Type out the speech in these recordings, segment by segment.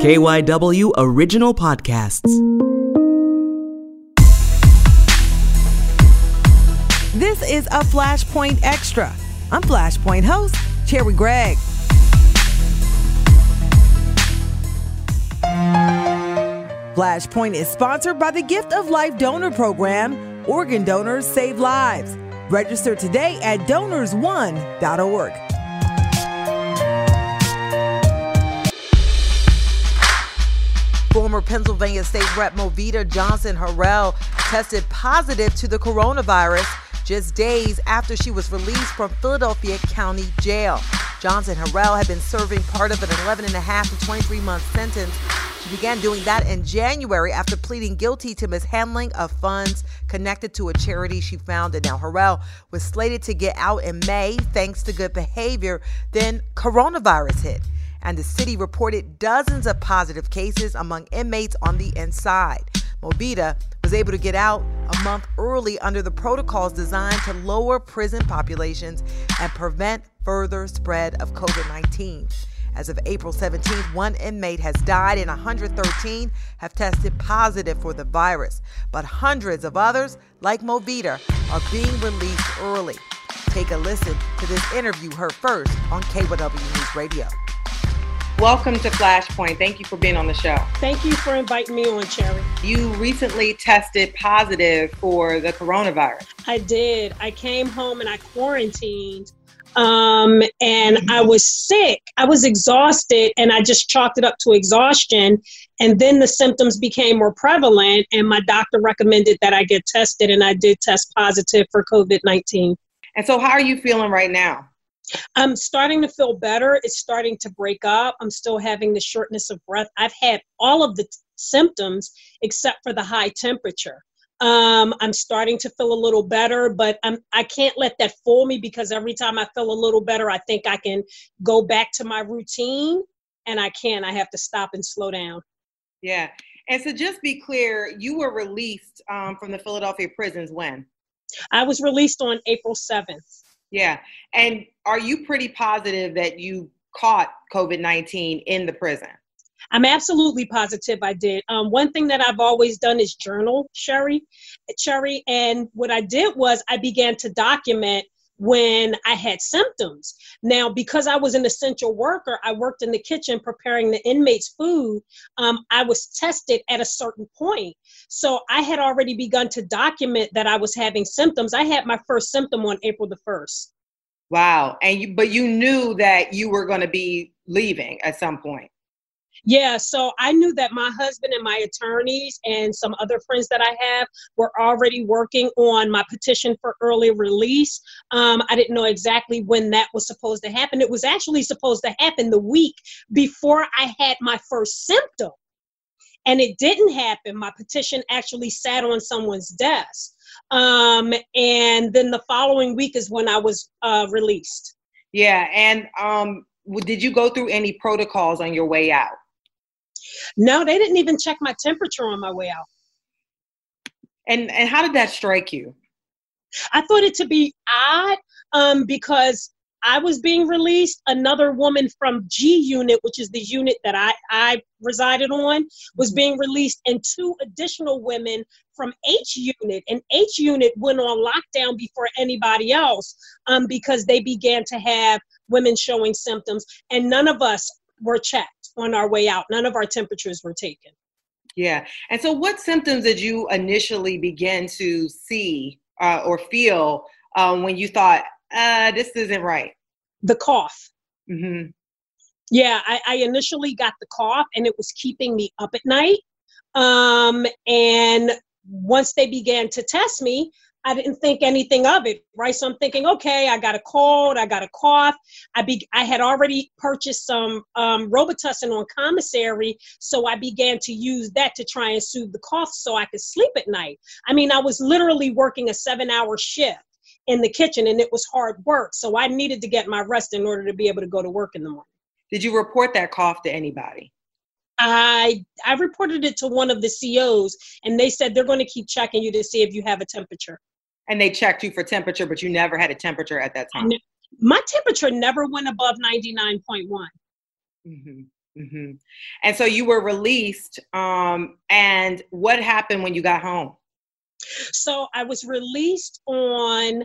KYW Original Podcasts. This is a Flashpoint Extra. I'm Flashpoint host, Cherri Gregg. Flashpoint is sponsored by the Gift of Life Donor Program. Organ donors save lives. Register today at donorsone.org. Former Pennsylvania State Rep Movita Johnson Harrell tested positive to the coronavirus just days after she was released from Philadelphia County Jail. Johnson Harrell had been serving part of an 11 and a half to 23 month sentence. She began doing that in January after pleading guilty to mishandling of funds connected to a charity she founded. Now, Harrell was slated to get out in May thanks to good behavior. Then coronavirus hit and the city reported dozens of positive cases among inmates on the inside. Movita was able to get out a month early under the protocols designed to lower prison populations and prevent further spread of COVID 19. As of April 17th, one inmate has died and 113 have tested positive for the virus. But hundreds of others, like Movita, are being released early. Take a listen to this interview heard first on KYW News Radio. Welcome to Flashpoint. Thank you for being on the show. Thank you for inviting me on, Cherri. You recently tested positive for the coronavirus. I did. I came home and I quarantined. Um, and I was sick. I was exhausted, and I just chalked it up to exhaustion. And then the symptoms became more prevalent, and my doctor recommended that I get tested, and I did test positive for COVID 19. And so, how are you feeling right now? I'm starting to feel better. It's starting to break up. I'm still having the shortness of breath. I've had all of the t- symptoms except for the high temperature. Um, I'm starting to feel a little better, but I'm, I can't let that fool me because every time I feel a little better, I think I can go back to my routine, and I can't. I have to stop and slow down. Yeah. And so, just be clear, you were released um, from the Philadelphia prisons when? I was released on April 7th. Yeah. And are you pretty positive that you caught COVID 19 in the prison? I'm absolutely positive I did. Um, one thing that I've always done is journal, Cherri, Cherri, and what I did was I began to document when I had symptoms. Now, because I was an essential worker, I worked in the kitchen preparing the inmates' food. Um, I was tested at a certain point. So I had already begun to document that I was having symptoms. I had my first symptom on April the 1st. Wow. And you, but you knew that you were going to be leaving at some point. Yeah, so I knew that my husband and my attorneys and some other friends that I have were already working on my petition for early release. Um, I didn't know exactly when that was supposed to happen. It was actually supposed to happen the week before I had my first symptom. And it didn't happen. My petition actually sat on someone's desk. Um, and then the following week is when I was uh, released. Yeah, and um, did you go through any protocols on your way out? No, they didn't even check my temperature on my way out. And and how did that strike you? I thought it to be odd um, because I was being released. Another woman from G Unit, which is the unit that I, I resided on, was being released, and two additional women from H Unit. And H Unit went on lockdown before anybody else um, because they began to have women showing symptoms, and none of us were checked on our way out. None of our temperatures were taken. Yeah. And so, what symptoms did you initially begin to see uh, or feel um, when you thought, uh, this isn't right? The cough. Mm-hmm. Yeah, I, I, initially got the cough and it was keeping me up at night. Um, and once they began to test me, I didn't think anything of it, right? So I'm thinking, okay, I got a cold, I got a cough. I be I had already purchased some um, Robitussin on commissary, so I began to use that to try and soothe the cough so I could sleep at night. I mean, I was literally working a seven-hour shift in the kitchen, and it was hard work. So I needed to get my rest in order to be able to go to work in the morning. Did you report that cough to anybody? I I reported it to one of the COs, and they said they're going to keep checking you to see if you have a temperature and they checked you for temperature, but you never had a temperature at that time. My temperature never went above 99.1. Mm-hmm. Mm-hmm. And so you were released. Um, and what happened when you got home? So I was released on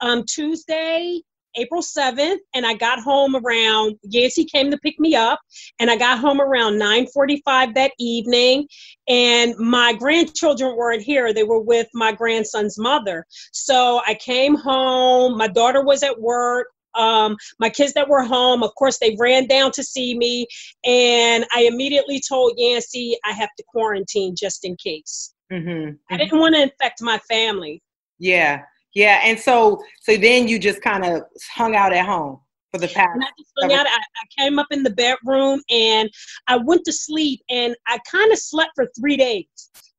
um, Tuesday, April 7th, and I got home around, Yancy came to pick me up, and I got home around 9.45 that evening, and my grandchildren weren't here. They were with my grandson's mother. So I came home, my daughter was at work, um, my kids that were home, of course, they ran down to see me, and I immediately told Yancy I have to quarantine just in case. Mm-hmm, mm-hmm. I didn't want to infect my family. Yeah. Yeah, and so so then you just kind of hung out at home for the past. And I just hung out. I, I came up in the bedroom and I went to sleep and I kind of slept for three days.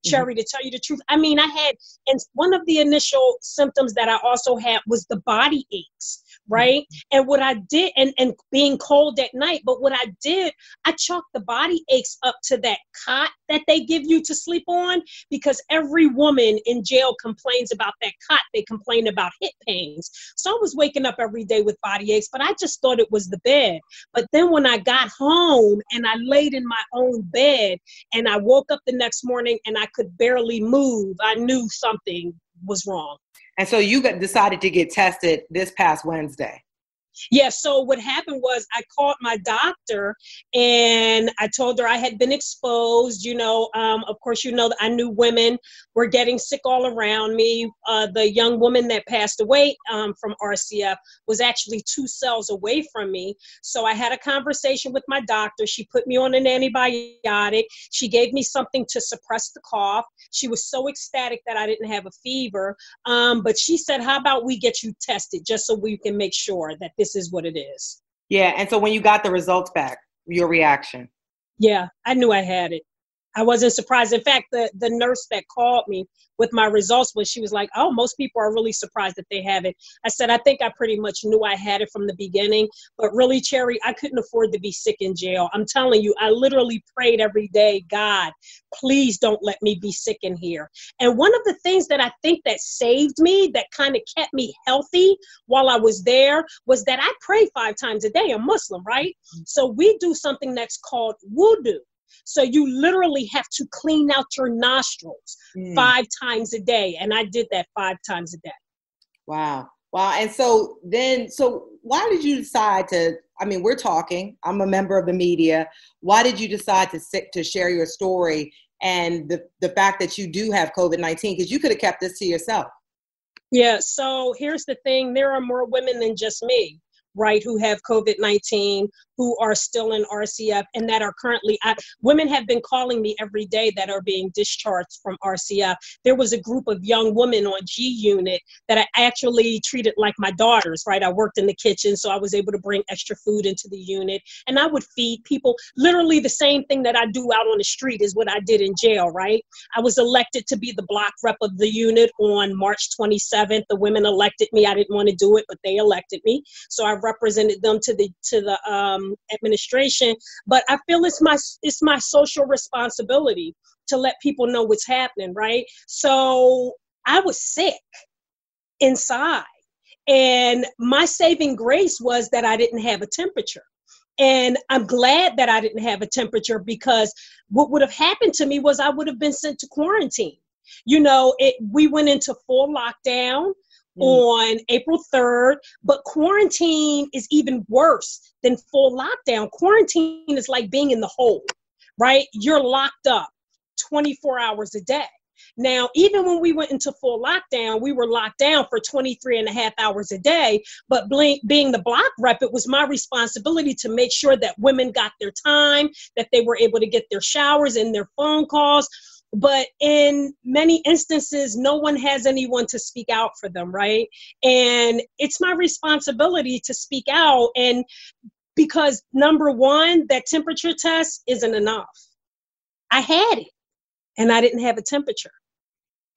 Cherri, mm-hmm. to tell you the truth, I mean, I had, and one of the initial symptoms that I also had was the body aches Mm-hmm. right? And what i did and and being cold at night but what i did i chalked the body aches up to that cot that they give you to sleep on because every woman in jail complains about that cot. They complain about hip pains. So i was waking up every day with body aches but i just thought it was the bed. But then when i got home and i laid in my own bed and i woke up the next morning and i could barely move i knew something was wrong and so you got decided to get tested this past Wednesday. Yeah, so what happened was I called my doctor and I told her I had been exposed. You know, um, of course, you know, that I knew women were getting sick all around me. Uh, the young woman that passed away um, from RCF was actually two cells away from me. So I had a conversation with my doctor. She put me on an antibiotic. She gave me something to suppress the cough. She was so ecstatic that I didn't have a fever. Um, but she said, How about we get you tested just so we can make sure that this is what it is. Yeah. And so when you got the results back, your reaction? Yeah, I knew I had it. I wasn't surprised. In fact, the, the nurse that called me with my results was she was like, Oh, most people are really surprised that they have it. I said, I think I pretty much knew I had it from the beginning, but really, Cherri, I couldn't afford to be sick in jail. I'm telling you, I literally prayed every day, God, please don't let me be sick in here. And one of the things that I think that saved me, that kind of kept me healthy while I was there, was that I pray five times a day. I'm Muslim, right? Mm-hmm. So we do something that's called wudu. So you literally have to clean out your nostrils mm. five times a day. And I did that five times a day. Wow. Wow. And so then, so why did you decide to? I mean, we're talking, I'm a member of the media. Why did you decide to sit, to share your story and the, the fact that you do have COVID 19? Because you could have kept this to yourself. Yeah. So here's the thing there are more women than just me right, who have COVID 19, who are still in RCF, and that are currently, I, women have been calling me every day that are being discharged from RCF. There was a group of young women on G Unit that I actually treated like my daughters, right? I worked in the kitchen, so I was able to bring extra food into the unit, and I would feed people literally the same thing that I do out on the street is what I did in jail, right? I was elected to be the block rep of the unit on March 27th. The women elected me. I didn't want to do it, but they elected me. So I represented them to the to the um, administration. But I feel it's my it's my social responsibility to let people know what's happening, right? So I was sick inside. And my saving grace was that I didn't have a temperature. And I'm glad that I didn't have a temperature because what would have happened to me was I would have been sent to quarantine. You know, it we went into full lockdown mm. on April 3rd, but quarantine is even worse than full lockdown. Quarantine is like being in the hole, right? You're locked up 24 hours a day. Now, even when we went into full lockdown, we were locked down for 23 and a half hours a day. But being the block rep, it was my responsibility to make sure that women got their time, that they were able to get their showers and their phone calls. But in many instances, no one has anyone to speak out for them, right? And it's my responsibility to speak out. And because number one, that temperature test isn't enough. I had it and I didn't have a temperature,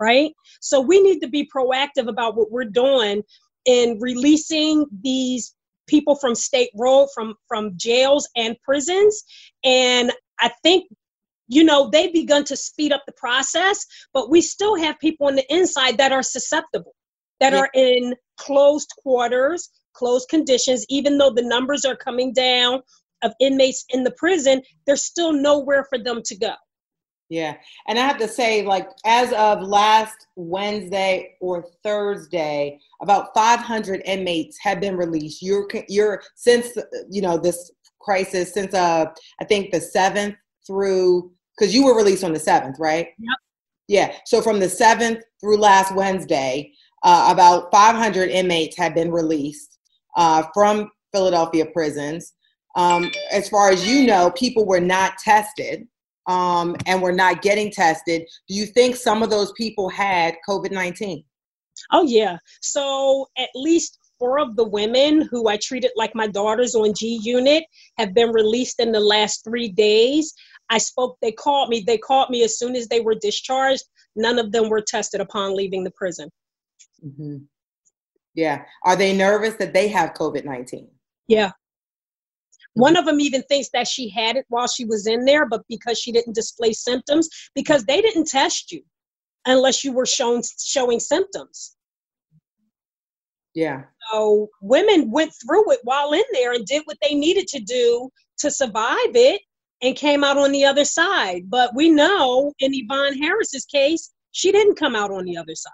right? So we need to be proactive about what we're doing in releasing these people from state road from from jails and prisons and i think you know they've begun to speed up the process but we still have people on the inside that are susceptible that yeah. are in closed quarters closed conditions even though the numbers are coming down of inmates in the prison there's still nowhere for them to go yeah. And I have to say, like, as of last Wednesday or Thursday, about 500 inmates have been released. You're, you're since, you know, this crisis, since, uh, I think the 7th through, because you were released on the 7th, right? Yep. Yeah. So from the 7th through last Wednesday, uh, about 500 inmates have been released uh, from Philadelphia prisons. Um, as far as you know, people were not tested um, and were not getting tested, do you think some of those people had COVID 19? Oh, yeah. So at least four of the women who I treated like my daughters on G Unit have been released in the last three days. I spoke, they called me. They called me as soon as they were discharged. None of them were tested upon leaving the prison. Mm-hmm. Yeah. Are they nervous that they have COVID 19? Yeah. One of them even thinks that she had it while she was in there, but because she didn't display symptoms, because they didn't test you unless you were shown showing symptoms. Yeah. So women went through it while in there and did what they needed to do to survive it and came out on the other side. But we know in Yvonne Harris's case, she didn't come out on the other side.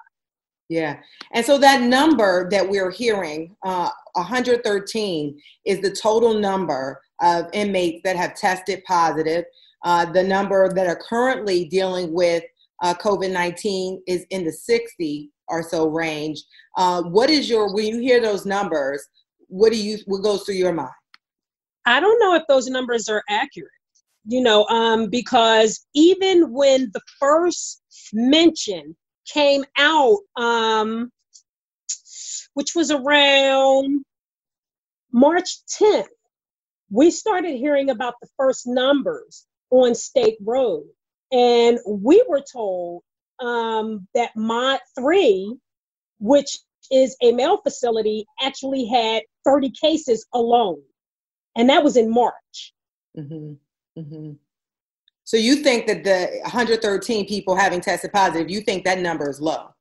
Yeah. And so that number that we're hearing, uh, 113, is the total number of inmates that have tested positive. Uh, the number that are currently dealing with uh, COVID 19 is in the 60 or so range. Uh, what is your, when you hear those numbers, what do you, what goes through your mind? I don't know if those numbers are accurate, you know, um, because even when the first mention came out, um, which was around March 10th, we started hearing about the first numbers on State Road. And we were told um, that Mod 3, which is a male facility, actually had 30 cases alone. And that was in March. Mm-hmm. Mm-hmm. So you think that the 113 people having tested positive, you think that number is low?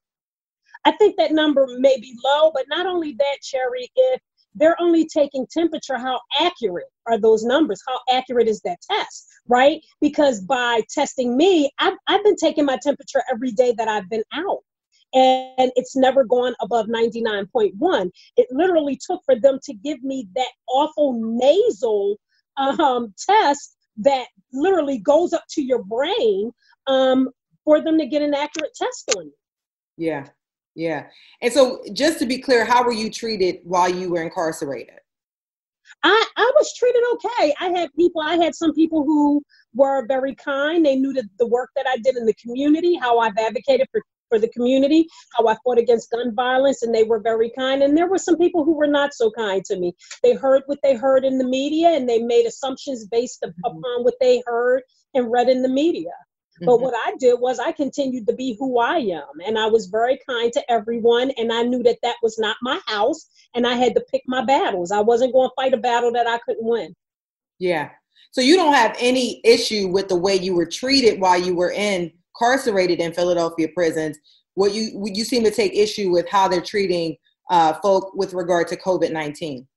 I think that number may be low, but not only that, Cherri, if they're only taking temperature, how accurate are those numbers? How accurate is that test, right? Because by testing me, I've, I've been taking my temperature every day that I've been out and it's never gone above 99.1. It literally took for them to give me that awful nasal um, test that literally goes up to your brain um, for them to get an accurate test on you. Yeah, yeah. And so, just to be clear, how were you treated while you were incarcerated? I, I was treated okay. I had people, I had some people who were very kind. They knew that the work that I did in the community, how I've advocated for for the community, how I fought against gun violence, and they were very kind. And there were some people who were not so kind to me. They heard what they heard in the media and they made assumptions based mm-hmm. upon what they heard and read in the media. Mm-hmm. But what I did was I continued to be who I am, and I was very kind to everyone. And I knew that that was not my house, and I had to pick my battles. I wasn't going to fight a battle that I couldn't win. Yeah. So you don't have any issue with the way you were treated while you were in incarcerated in Philadelphia prisons, what you you seem to take issue with how they're treating uh, folk with regard to COVID nineteen.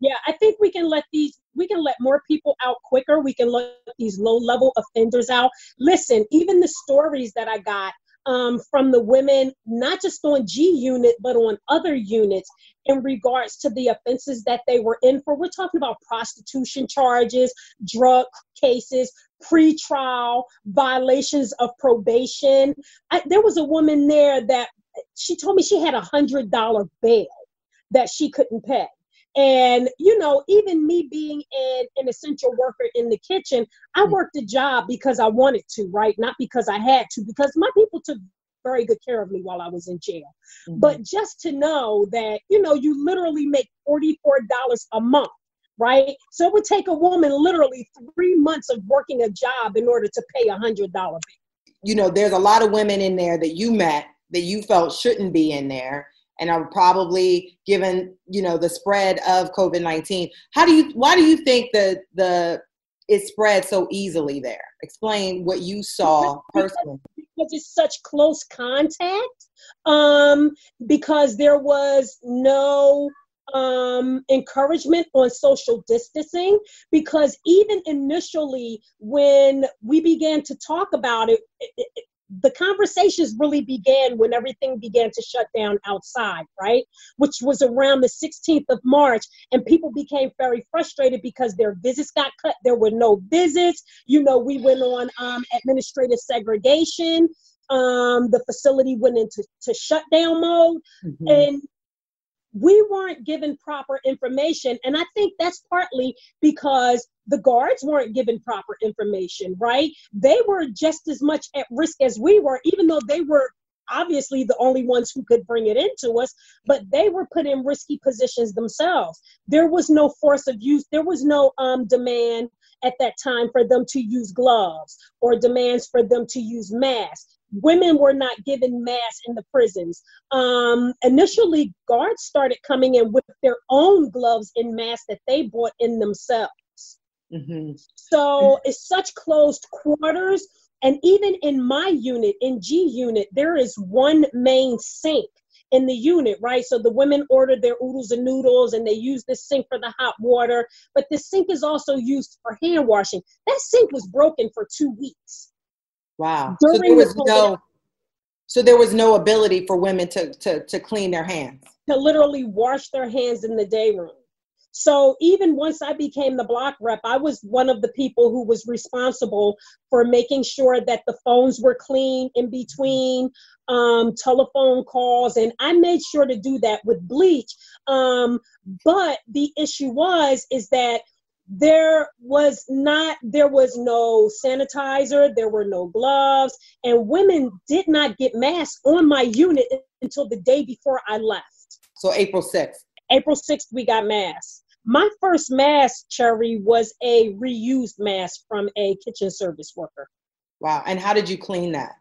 Yeah, I think we can let these we can let more people out quicker. We can let these low level offenders out. Listen, even the stories that I got um, from the women, not just on G unit, but on other units in regards to the offenses that they were in for. We're talking about prostitution charges, drug cases, pre-trial violations of probation. I, there was a woman there that she told me she had a hundred dollar bail that she couldn't pay. And, you know, even me being an, an essential worker in the kitchen, I mm. worked a job because I wanted to, right? Not because I had to, because my people took very good care of me while I was in jail. Mm-hmm. But just to know that, you know, you literally make $44 a month, right? So it would take a woman literally three months of working a job in order to pay a $100 bill. You know, there's a lot of women in there that you met that you felt shouldn't be in there and are probably given you know the spread of covid-19 how do you why do you think that the it spread so easily there? Explain what you saw personally. because it's such close contact um because there was no um, encouragement on social distancing because even initially when we began to talk about it, it, it the conversations really began when everything began to shut down outside, right? Which was around the 16th of March. And people became very frustrated because their visits got cut. There were no visits. You know, we went on um, administrative segregation. Um, the facility went into to shutdown mode. Mm-hmm. And we weren't given proper information. And I think that's partly because the guards weren't given proper information, right? They were just as much at risk as we were, even though they were obviously the only ones who could bring it into us, but they were put in risky positions themselves. There was no force of use, there was no um, demand at that time for them to use gloves or demands for them to use masks women were not given masks in the prisons. Um, initially, guards started coming in with their own gloves and masks that they bought in themselves. Mm-hmm. So it's such closed quarters. And even in my unit, in G unit, there is one main sink in the unit, right? So the women order their oodles and noodles and they use this sink for the hot water, but the sink is also used for hand washing. That sink was broken for two weeks. Wow. so there was no so there was no ability for women to, to to clean their hands. To literally wash their hands in the day room. So even once I became the block rep, I was one of the people who was responsible for making sure that the phones were clean in between um, telephone calls, and I made sure to do that with bleach. Um, but the issue was is that there was not there was no sanitizer there were no gloves and women did not get masks on my unit until the day before i left. So april 6th april 6th we got masks my first mask Cherri was a reused mask from a kitchen service worker wow and how did you clean that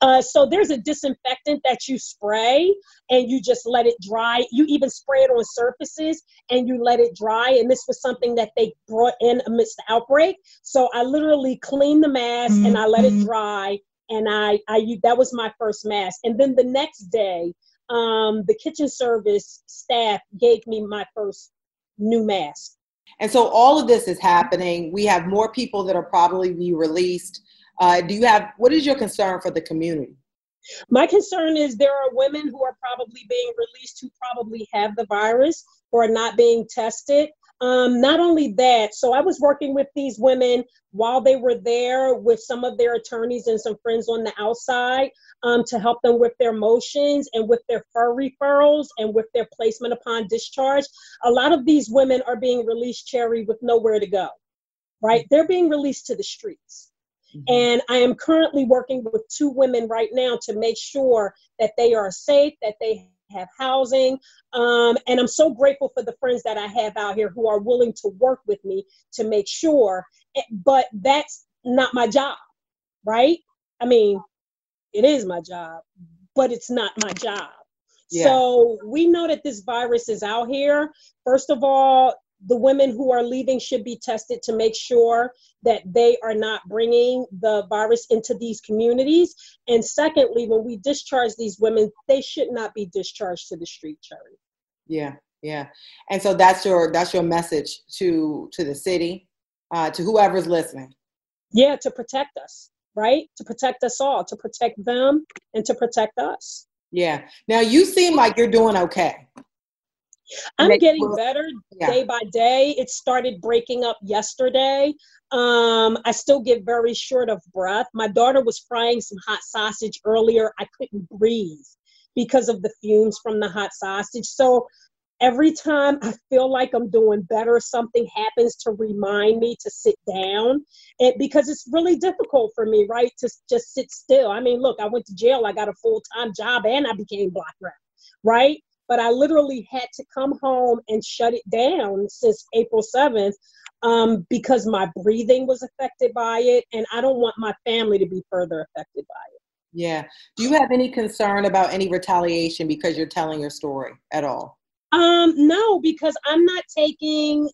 uh, so there's a disinfectant that you spray and you just let it dry. You even spray it on surfaces and you let it dry. And this was something that they brought in amidst the outbreak. So I literally cleaned the mask mm-hmm. and I let it mm-hmm. dry. And I, I, that was my first mask. And then the next day, um, the kitchen service staff gave me my first new mask. And so all of this is happening. We have more people that are probably be released. Uh, do you have what is your concern for the community? My concern is there are women who are probably being released who probably have the virus or are not being tested. Um, not only that, so I was working with these women while they were there with some of their attorneys and some friends on the outside um, to help them with their motions and with their FER referrals and with their placement upon discharge. A lot of these women are being released, Cherri, with nowhere to go, right? They're being released to the streets. Mm-hmm. And I am currently working with two women right now to make sure that they are safe, that they have housing. Um, and I'm so grateful for the friends that I have out here who are willing to work with me to make sure. Eh, but that's not my job, right? I mean, it is my job, but it's not my job. Yeah. So we know that this virus is out here. First of all, the women who are leaving should be tested to make sure that they are not bringing the virus into these communities. And secondly, when we discharge these women, they should not be discharged to the street, Cherri. Yeah, yeah. And so that's your that's your message to to the city, uh, to whoever's listening. Yeah, to protect us. right? To protect us all, to protect them and to protect us. Yeah. Now you seem like you're doing okay. I'm getting better yeah. day by day. It started breaking up yesterday. Um, I still get very short of breath. My daughter was frying some hot sausage earlier. I couldn't breathe because of the fumes from the hot sausage. So every time I feel like I'm doing better, something happens to remind me to sit down. And because it's really difficult for me, right, to just sit still. I mean, look, I went to jail, I got a full time job, and I became black rep, right? But I literally had to come home and shut it down since April 7th um, because my breathing was affected by it, and I don't want my family to be further affected by it. Yeah. Do you have any concern about any retaliation because you're telling your story at all? Um, no, because I'm not taking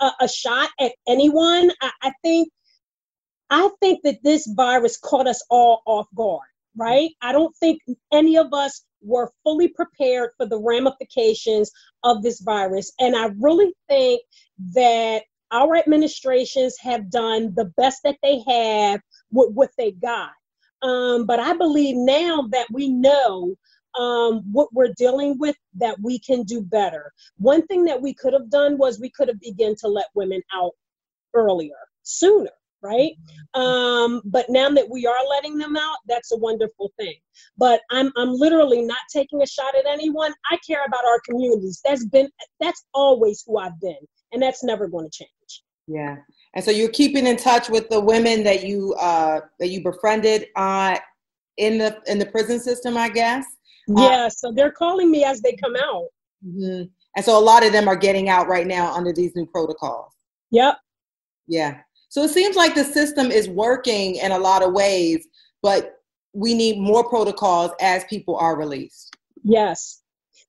a, a shot at anyone. I, I think I think that this virus caught us all off guard, right? I don't think any of us were fully prepared for the ramifications of this virus. And I really think that our administrations have done the best that they have with what they got. Um, but I believe now that we know um, what we're dealing with that we can do better. One thing that we could have done was we could have begun to let women out earlier, sooner, right? Um, but now that we are letting them out, that's a wonderful thing. But I'm I'm literally not taking a shot at anyone. I care about our communities. That's been that's always who I've been, and that's never going to change. Yeah. And so you're keeping in touch with the women that you uh, that you befriended uh, in the in the prison system, I guess. Uh, yeah, uh, so they're calling me as they come out. Mm-hmm. And so a lot of them are getting out right now under these new protocols. Yep. Yeah. So it seems like the system is working in a lot of ways, but we need more protocols as people are released. Yes.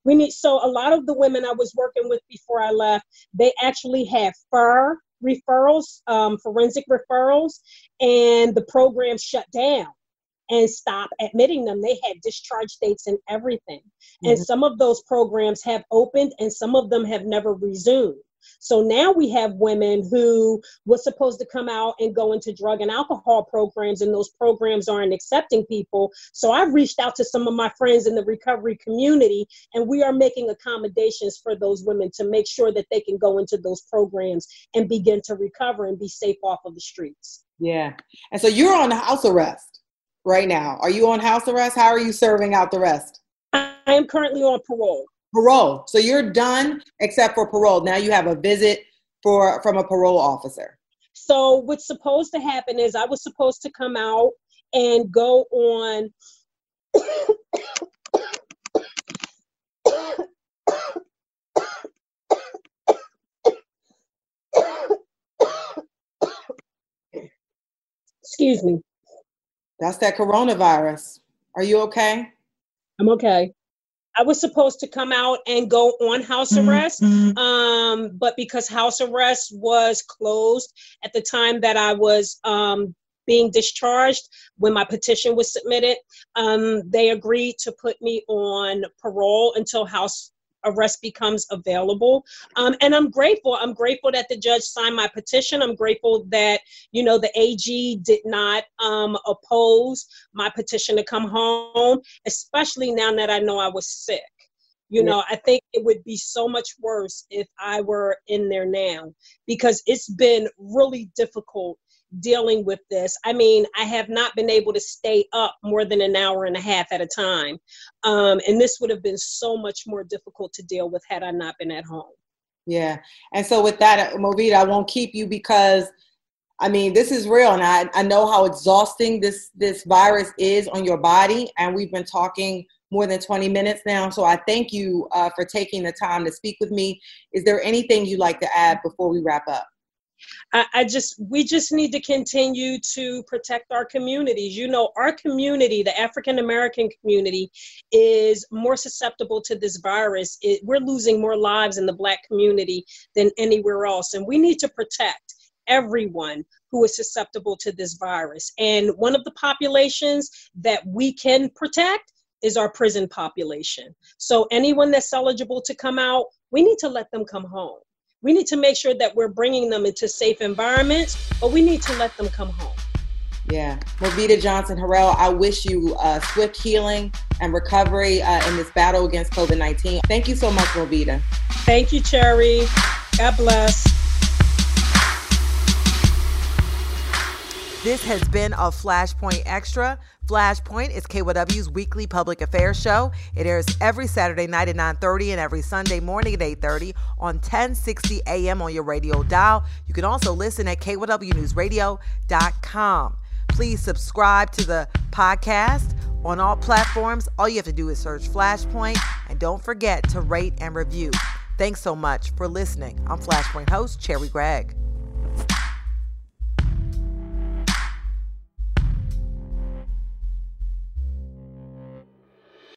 We need so a lot of the women I was working with before I left, they actually have FIR referrals, um, forensic referrals, and the program shut down and stop admitting them. They had discharge dates and everything. Mm-hmm. And some of those programs have opened and some of them have never resumed. So now we have women who were supposed to come out and go into drug and alcohol programs, and those programs aren't accepting people. So I've reached out to some of my friends in the recovery community, and we are making accommodations for those women to make sure that they can go into those programs and begin to recover and be safe off of the streets. Yeah. And so you're on house arrest right now? Are you on house arrest? How are you serving out the rest? I am currently on parole. Parole. So you're done except for parole. Now you have a visit for from a parole officer. So what's supposed to happen is I was supposed to come out and go on Excuse me. That's that coronavirus. Are you okay? I'm okay. I was supposed to come out and go on house mm-hmm. arrest, mm-hmm. um, but because house arrest was closed at the time that I was um, being discharged, when my petition was submitted, um, they agreed to put me on parole until house arrest becomes available. Um, and I'm grateful. I'm grateful that the judge signed my petition. I'm grateful that, you know, the AG did not um, oppose my petition to come home, especially now that I know I was sick. You know, I think it would be so much worse if I were in there now because it's been really difficult dealing with this. I mean, I have not been able to stay up more than an hour and a half at a time. Um, and this would have been so much more difficult to deal with had I not been at home. Yeah. And so with that, Movita, I won't keep you because I mean, this is real, and I, I know how exhausting this this virus is on your body. And we've been talking more than 20 minutes now, so I thank you uh, for taking the time to speak with me. Is there anything you'd like to add before we wrap up? I, I just we just need to continue to protect our communities. You know, our community, the African American community, is more susceptible to this virus. It, we're losing more lives in the Black community than anywhere else, and we need to protect everyone who is susceptible to this virus. And one of the populations that we can protect is our prison population. So anyone that's eligible to come out, we need to let them come home. We need to make sure that we're bringing them into safe environments, but we need to let them come home. Yeah. Movita Johnson Harrell, I wish you uh, swift healing and recovery uh, in this battle against COVID 19. Thank you so much, Movita. Thank you, Cherri. God bless. This has been a Flashpoint Extra. Flashpoint is KYW's weekly public affairs show. It airs every Saturday night at 9:30 and every Sunday morning at 8:30 on 1060 AM on your radio dial. You can also listen at kywnewsradio.com. Please subscribe to the podcast on all platforms. All you have to do is search Flashpoint and don't forget to rate and review. Thanks so much for listening. I'm Flashpoint host Cherri Gregg.